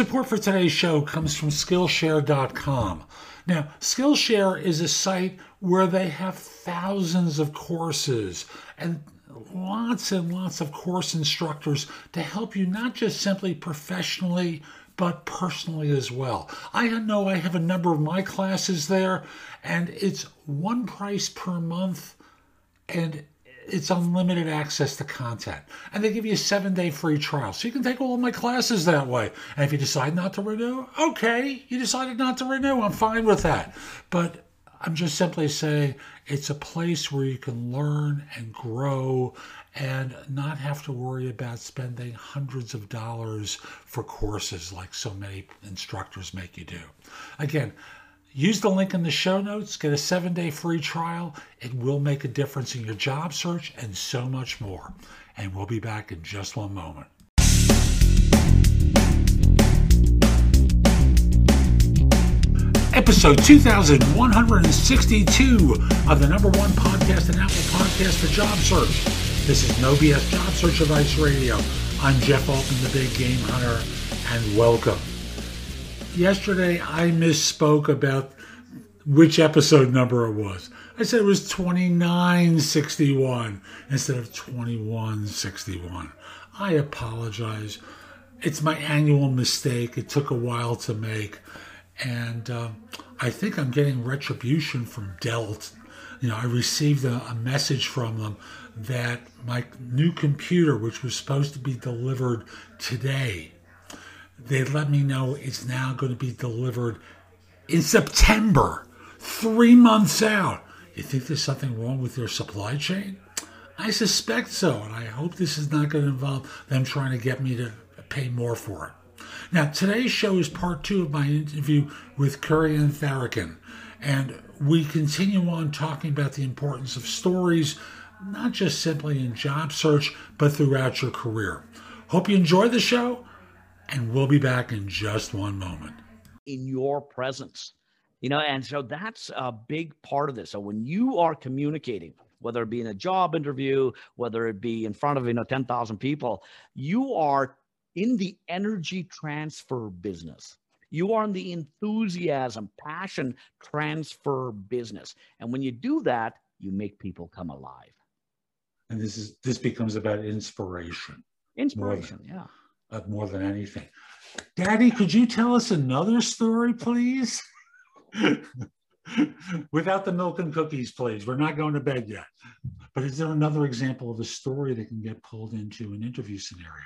Support for today's show comes from Skillshare.com. Now, Skillshare is a site where they have thousands of courses and lots and lots of course instructors to help you not just simply professionally, but personally as well. I know I have a number of my classes there, and it's one price per month, and it's unlimited access to content. And they give you a seven day free trial. So you can take all of my classes that way. And if you decide not to renew, okay, you decided not to renew. I'm fine with that. But I'm just simply saying it's a place where you can learn and grow and not have to worry about spending hundreds of dollars for courses like so many instructors make you do. Again, Use the link in the show notes, get a seven day free trial. It will make a difference in your job search and so much more. And we'll be back in just one moment. Episode 2162 of the number one podcast and Apple Podcast for job search. This is No BS Job Search Advice Radio. I'm Jeff Altman, the Big Game Hunter, and welcome yesterday I misspoke about which episode number it was. I said it was 2961 instead of 2161. I apologize. It's my annual mistake. It took a while to make. And uh, I think I'm getting retribution from Dell. You know, I received a, a message from them that my new computer, which was supposed to be delivered today, they let me know it's now going to be delivered in September, three months out. You think there's something wrong with their supply chain? I suspect so, and I hope this is not going to involve them trying to get me to pay more for it. Now, today's show is part two of my interview with Kurian Tharakan, and we continue on talking about the importance of stories, not just simply in job search, but throughout your career. Hope you enjoy the show and we'll be back in just one moment. In your presence, you know, and so that's a big part of this. So when you are communicating, whether it be in a job interview, whether it be in front of you know 10,000 people, you are in the energy transfer business. You are in the enthusiasm, passion transfer business. And when you do that, you make people come alive. And this is this becomes about inspiration. Inspiration, yeah uh, more than anything. Daddy, could you tell us another story, please? Without the milk and cookies, please. We're not going to bed yet. But is there another example of a story that can get pulled into an interview scenario?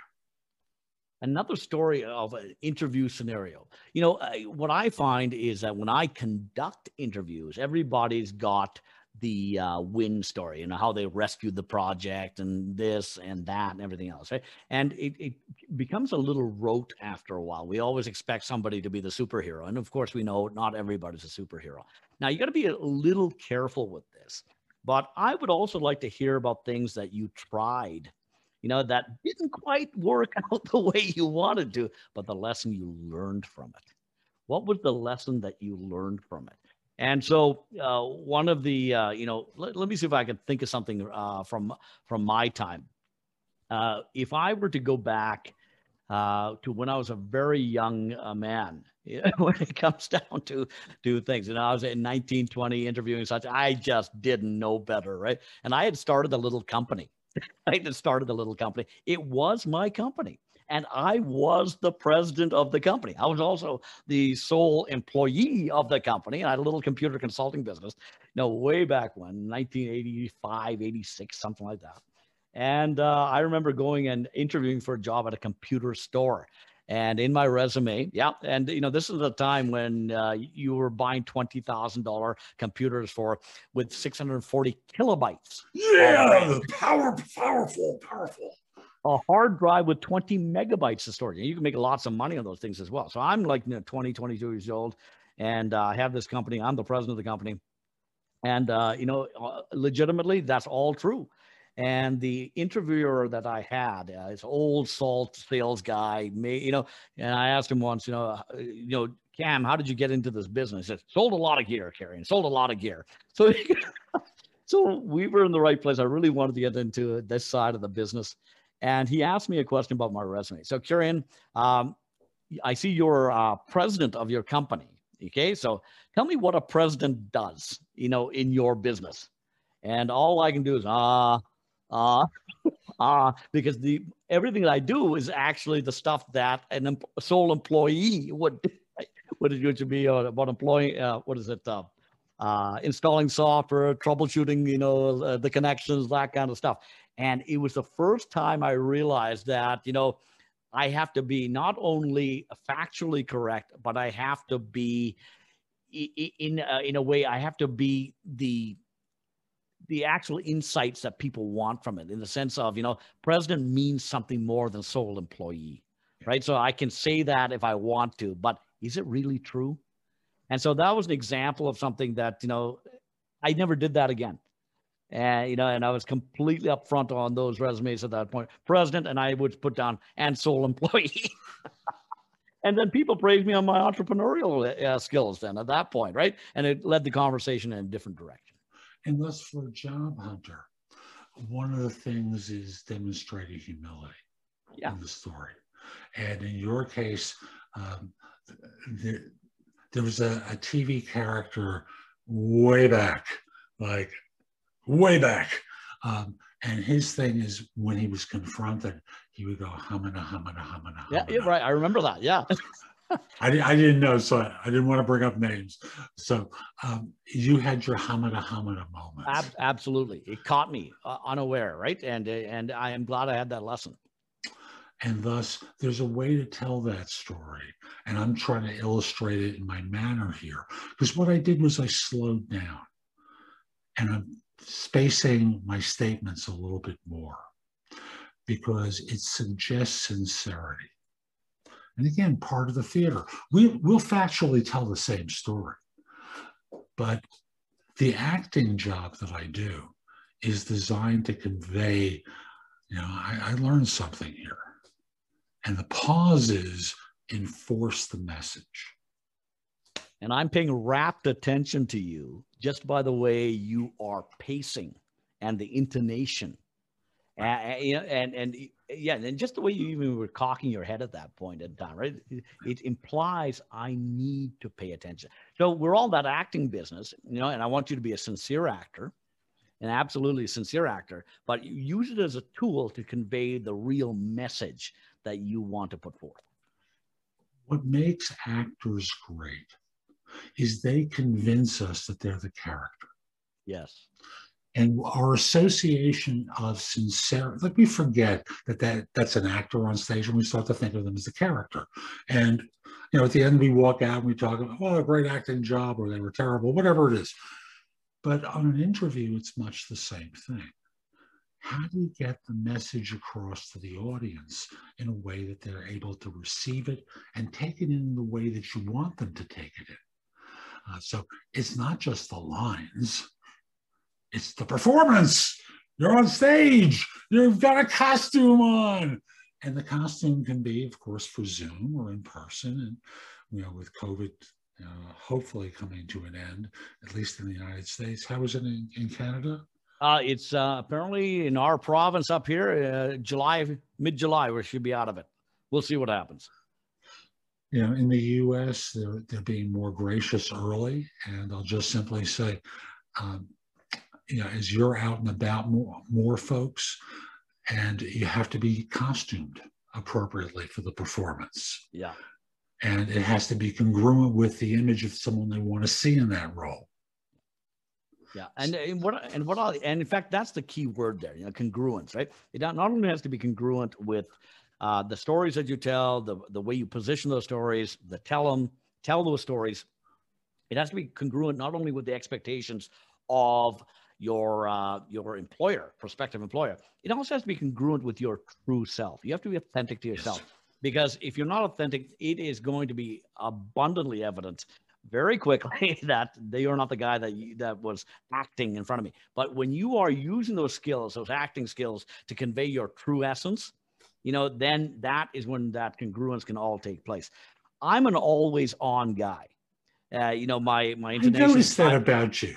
Another story of an interview scenario. You know, what I find is that when I conduct interviews, everybody's got the uh, win story, you know, how they rescued the project and this and that and everything else, right? And it, it becomes a little rote after a while. We always expect somebody to be the superhero. And of course, we know not everybody's a superhero. Now, you got to be a little careful with this. But I would also like to hear about things that you tried, you know, that didn't quite work out the way you wanted to, but the lesson you learned from it. What was the lesson that you learned from it? And so uh, one of the, uh, you know, let, let, me see if I can think of something uh, from from my time. Uh, if I were to go back uh, to when I was a very young uh, man, when it comes down to do things, and I was in 1920 interviewing such, I just didn't know better, right? And I had started a little company. I had started a little company. It was my company and I was the president of the company. I was also the sole employee of the company. And I had a little computer consulting business, you know, way back when, 1985, 86, something like that. And uh, I remember going and interviewing for a job at a computer store. And in my resume, yeah, and you know, this is the time when uh, you were buying twenty thousand dollar computers for with six hundred and forty kilobytes. Yeah, power, powerful, powerful a hard drive with 20 megabytes of storage. And you can make lots of money on those things as well. So I'm like you know, 20, 22 years old, and uh, I have this company. I'm the president of the company. And, uh, you know, uh, legitimately, that's all true. And the interviewer that I had, uh, this old salt sales guy, me, you know, and I asked him once, you know, uh, you know, Cam, how did you get into this business? He said, sold a lot of gear, Kurian, sold a lot of gear. So, so we were in the right place. I really wanted to get into this side of the business and he asked me a question about my resume. So, Kurian, um, I see you're uh, president of your company. Okay, so tell me what a president does, you know, in your business. And all I can do is ah, ah, ah, because the everything that I do is actually the stuff that an em- sole employee would would it would be uh, about employing uh, what is it uh, uh, installing software, troubleshooting, you know, uh, the connections, that kind of stuff. And it was the first time I realized that, you know, I have to be not only factually correct, but I have to be in uh, in a way I have to be the the actual insights that people want from it in the sense of you know president means something more than sole employee right? So i can say that if i want to but is it really true? And so that was an example of something that you know i never did that again and you know, and I was completely upfront on those resumes at that point. President, and I would put down and sole employee. and then people praised me on my entrepreneurial uh, skills. Then at that point, right, and it led the conversation in a different direction. And thus, for a job hunter, one of the things is demonstrating humility yeah. in the story. And in your case, um, there, there was a, a TV character way back, like way back. Um, and his thing is when he was confronted, he would go hamana hamana hamana. Yeah, yeah, right. I remember that. Yeah. I, I didn't know, so I, didn't want to bring up names. So um, you had your hamana hamana moment. Ab- absolutely, it caught me uh, unaware, right? And and I am glad I had that lesson. And thus, there's a way to tell that story, and I'm trying to illustrate it in my manner here. Because what I did was I slowed down, and I'm spacing my statements a little bit more because it suggests sincerity. And again, part of the theater. We, we'll factually tell the same story, but the acting job that I do is designed to convey, you know, I, I learned something here. And the pauses enforce the message. And I'm paying rapt attention to you just by the way you are pacing and the intonation. And, and, and, yeah, and just the way you even were cocking your head at that point in time, right? It, it implies I need to pay attention. So we're all that acting business, you know, and I want you to be a sincere actor, an absolutely sincere actor, but use it as a tool to convey the real message that you want to put forth. What makes actors great is they convince us that they're the character. Yes. And our association of sincerity, like we forget that, that that's an actor on stage and we start to think of them as the character. And, you know, at the end we walk out and we talk about, oh, a great acting job or they were terrible, whatever it is. But on an interview, it's much the same thing. How do you get the message across to the audience in a way that they're able to receive it and take it in the way that you want them to take it in? Uh, so it's not just the lines, it's the performance. You're on stage, you've got a costume on. And the costume can be, of course, for Zoom or in person. And, you know, with COVID uh, hopefully coming to an end, at least in the United States. How is it in, in Canada? Uh, it's uh, apparently in our province up here, uh, July, mid July, we should be out of it. We'll see what happens you know, in the U.S., they're they're being more gracious early, and I'll just simply say, um, you know, as you're out and about more, more folks, and you have to be costumed appropriately for the performance. Yeah. And it has to be congruent with the image of someone they want to see in that role. Yeah, and, and what and what I, and in fact that's the key word there. You know, congruence, right? It not only has to be congruent with uh, the stories that you tell, the, the way you position those stories, the tell them, tell those stories. It has to be congruent not only with the expectations of your uh, your employer, prospective employer. It also has to be congruent with your true self. You have to be authentic to yourself. Yes. Because if you're not authentic, it is going to be abundantly evident very quickly that they are not the guy that you, that was acting in front of me. But when you are using those skills, those acting skills, to convey your true essence, you know, then that is when that congruence can all take place. I'm an always on guy. Uh, you know, my my intonation. I noticed that about you.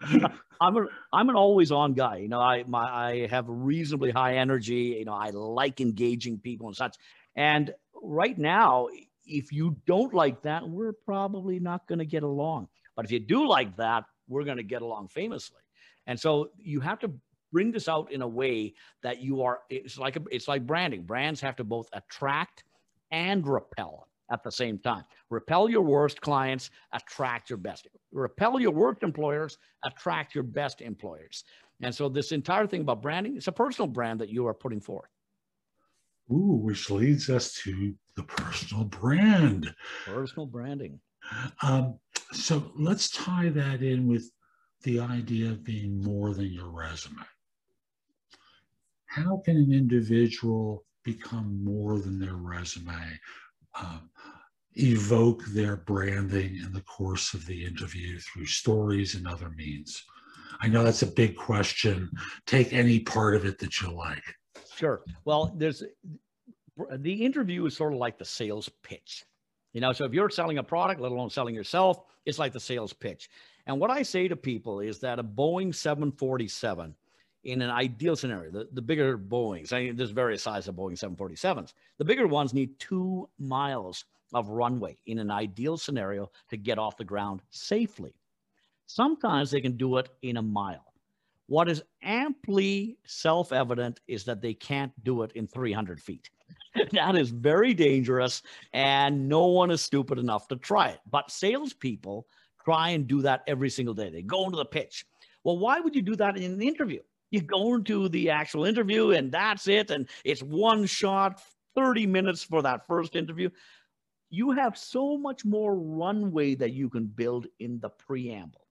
I'm a I'm an always on guy. You know, I my I have reasonably high energy. You know, I like engaging people and such. And right now, if you don't like that, we're probably not going to get along. But if you do like that, we're going to get along famously. And so you have to bring this out in a way that you are it's like a, it's like branding. Brands have to both attract and repel at the same time. Repel your worst clients attract your best. Repel your worst employers attract your best employers. And so this entire thing about branding it's a personal brand that you are putting forth. Ooh, which leads us to the personal brand. Personal branding. Um, so let's tie that in with the idea of being more than your resume how can an individual become more than their resume, um, evoke their branding in the course of the interview through stories and other means? I know that's a big question. Take any part of it that you like. Sure. Well, there's the interview is sort of like the sales pitch. You know, so if you're selling a product, let alone selling yourself, it's like the sales pitch. And what I say to people is that a Boeing 747 in an ideal scenario, the, the bigger Boeings, I mean, there's various sizes of Boeing 747s. The bigger ones need two miles of runway in an ideal scenario to get off the ground safely. Sometimes they can do it in a mile. What is amply self evident is that they can't do it in 300 feet. that is very dangerous, and no one is stupid enough to try it. But salespeople try and do that every single day. They go into the pitch. Well, why would you do that in an interview? You go into the actual interview and that's it. And it's one shot, 30 minutes for that first interview. You have so much more runway that you can build in the preamble.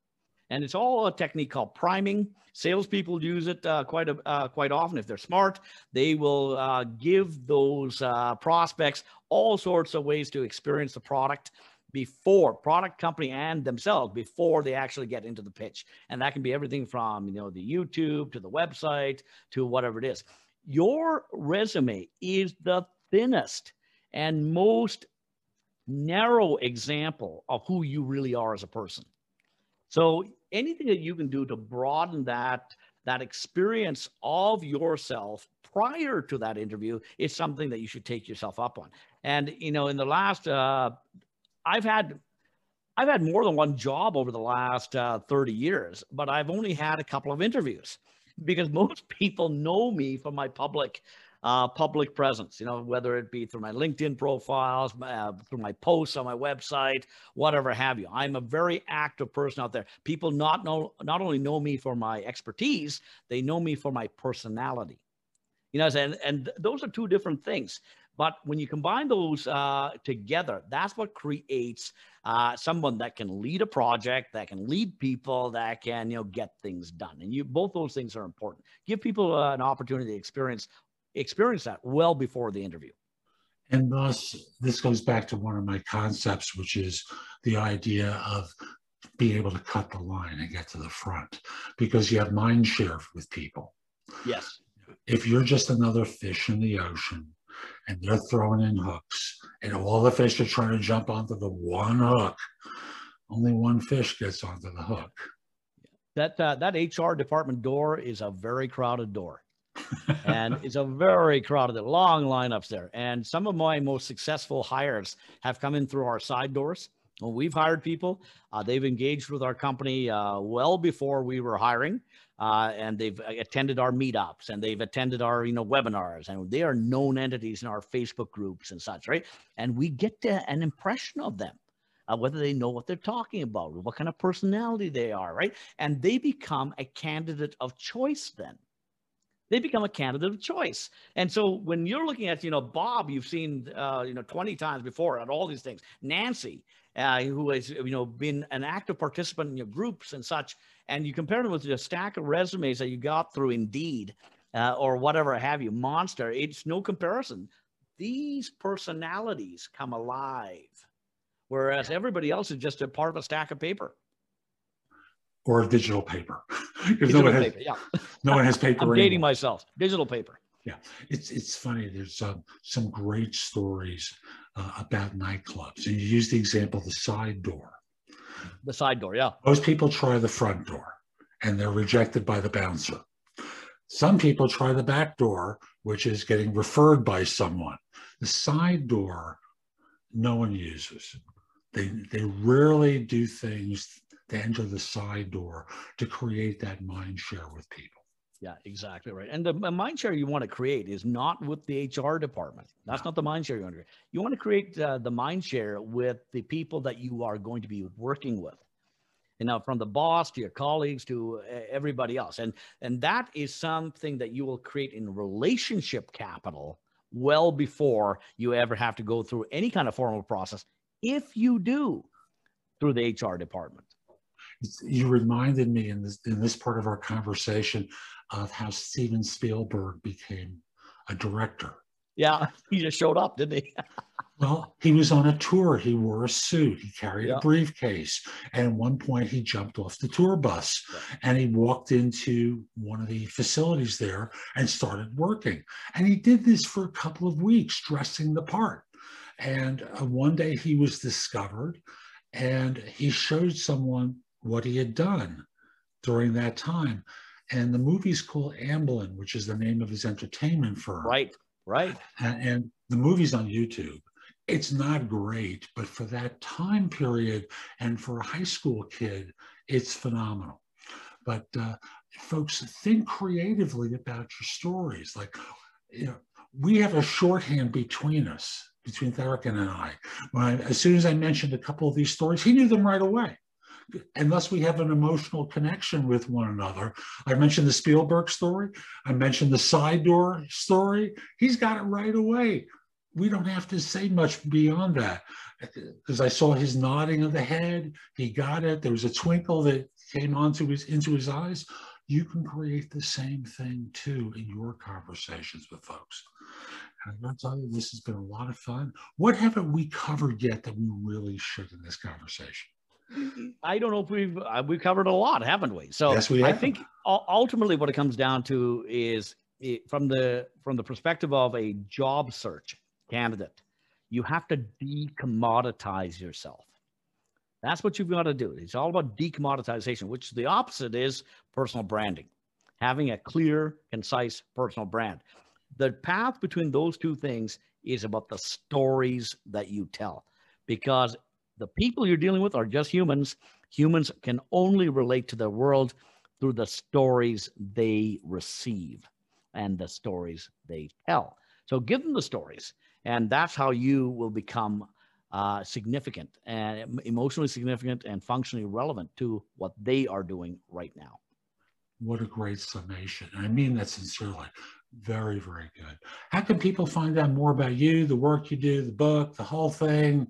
And it's all a technique called priming. Salespeople use it uh, quite a, uh, quite often. If they're smart, they will uh, give those uh, prospects all sorts of ways to experience the product before product company and themselves before they actually get into the pitch. And that can be everything from you know the youtube to the website to whatever it is. Your resume is the thinnest and most narrow example of who you really are as a person. So anything that you can do to broaden that that experience of yourself prior to that interview is something that you should take yourself up on. And you know in the last uh, I've had I've had more than one job over the last uh, 30 years, but I've only had a couple of interviews because most people know me from my public uh, public presence. You know, whether it be through my LinkedIn profiles, uh, through my posts on my website, whatever have you. I'm a very active person out there. People not know not only know me for my expertise, they know me for my personality. You know, and and those are two different things. But when you combine those uh, together, that's what creates uh, someone that can lead a project, that can lead people, that can you know get things done. And you both those things are important. Give people uh, an opportunity to experience experience that well before the interview. And thus, this goes back to one of my concepts, which is the idea of being able to cut the line and get to the front because you have mind share with people. Yes. If you're just another fish in the ocean, and they're throwing in hooks, and all the fish are trying to jump onto the one hook. Only one fish gets onto the hook. That uh, that HR department door is a very crowded door, and it's a very crowded, long lineups there. And some of my most successful hires have come in through our side doors. We've hired people, uh, they've engaged with our company uh, well before we were hiring uh, and they've uh, attended our meetups and they've attended our you know webinars and they are known entities in our facebook groups and such right? And we get an impression of them uh, whether they know what they're talking about what kind of personality they are right? And they become a candidate of choice then they become a candidate of choice. And so when you're looking at, you know, Bob, you've seen, uh, you know, 20 times before at all these things, Nancy, uh, who has, you know, been an active participant in your groups and such, and you compare them with the stack of resumes that you got through Indeed uh, or whatever have you, Monster, it's no comparison. These personalities come alive, whereas everybody else is just a part of a stack of paper. Or a digital paper. digital no, one paper, has, yeah. no one has paper. I'm dating myself. Digital paper. Yeah, it's it's funny. There's um, some great stories uh, about nightclubs, and you use the example of the side door the side door, yeah. Most people try the front door and they're rejected by the bouncer. Some people try the back door, which is getting referred by someone. The side door no one uses. They, they rarely do things to enter the side door to create that mind share with people. Yeah, exactly right. And the mind share you want to create is not with the HR department. That's not the mind share you want to create. You want to create uh, the mind share with the people that you are going to be working with. You know, from the boss to your colleagues to uh, everybody else. And and that is something that you will create in relationship capital well before you ever have to go through any kind of formal process if you do through the HR department. You reminded me in this in this part of our conversation of how Steven Spielberg became a director. Yeah, he just showed up, didn't he? well, he was on a tour. He wore a suit. He carried yeah. a briefcase. And at one point, he jumped off the tour bus yeah. and he walked into one of the facilities there and started working. And he did this for a couple of weeks, dressing the part. And uh, one day he was discovered and he showed someone what he had done during that time. And the movie's called Amblin, which is the name of his entertainment firm. Right, right. And, and the movie's on YouTube. It's not great, but for that time period and for a high school kid, it's phenomenal. But uh, folks, think creatively about your stories. Like, you know, we have a shorthand between us between Tharakan and I. When I, as soon as I mentioned a couple of these stories, he knew them right away. Unless we have an emotional connection with one another. I mentioned the Spielberg story. I mentioned the side door story. He's got it right away. We don't have to say much beyond that. Because I saw his nodding of the head. He got it. There was a twinkle that came onto his into his eyes. You can create the same thing too in your conversations with folks. And I'm going to tell you, this has been a lot of fun. What haven't we covered yet that we really should in this conversation? I don't know if we've uh, we've covered a lot, haven't we? So yes, we I think ultimately what it comes down to is it, from the from the perspective of a job search candidate, you have to decommoditize yourself. That's what you've got to do. It's all about decommoditization, which the opposite is personal branding, having a clear, concise personal brand the path between those two things is about the stories that you tell because the people you're dealing with are just humans. Humans can only relate to the world through the stories they receive and the stories they tell. So give them the stories and that's how you will become uh, significant and emotionally significant and functionally relevant to what they are doing right now. What a great summation. I mean that sincerely. Very, very good. How can people find out more about you, the work you do, the book, the whole thing?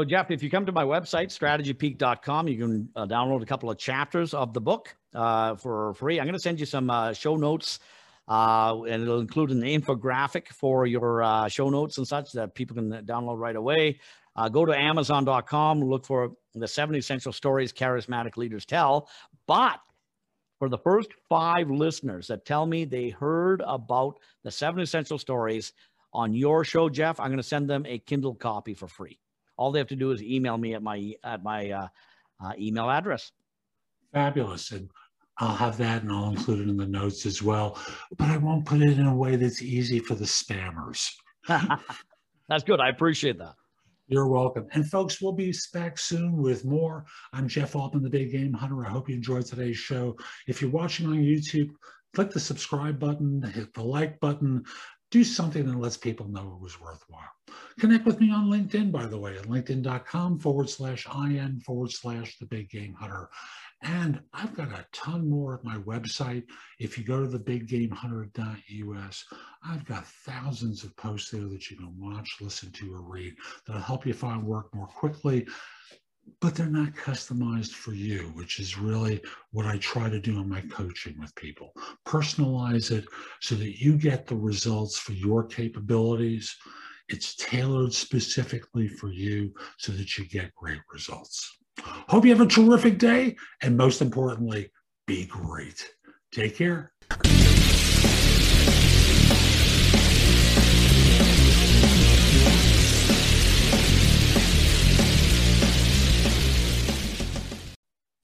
So, Jeff, if you come to my website, strategypeak.com, you can uh, download a couple of chapters of the book uh, for free. I'm going to send you some uh, show notes, uh, and it'll include an infographic for your uh, show notes and such that people can download right away. Uh, go to amazon.com, look for the seven essential stories charismatic leaders tell. But for the first five listeners that tell me they heard about the seven essential stories on your show, Jeff, I'm going to send them a Kindle copy for free. All they have to do is email me at my at my uh, uh, email address. Fabulous, and I'll have that, and I'll include it in the notes as well. But I won't put it in a way that's easy for the spammers. that's good. I appreciate that. You're welcome. And folks, we'll be back soon with more. I'm Jeff Altman, the Big Game Hunter. I hope you enjoyed today's show. If you're watching on YouTube, click the subscribe button, hit the like button, do something that lets people know it was worthwhile. Connect with me on LinkedIn, by the way, at linkedin.com forward slash IN forward slash the big game hunter. And I've got a ton more at my website. If you go to the biggamehunter.us, I've got thousands of posts there that you can watch, listen to, or read that'll help you find work more quickly. But they're not customized for you, which is really what I try to do in my coaching with people. Personalize it so that you get the results for your capabilities. It's tailored specifically for you so that you get great results. Hope you have a terrific day. And most importantly, be great. Take care.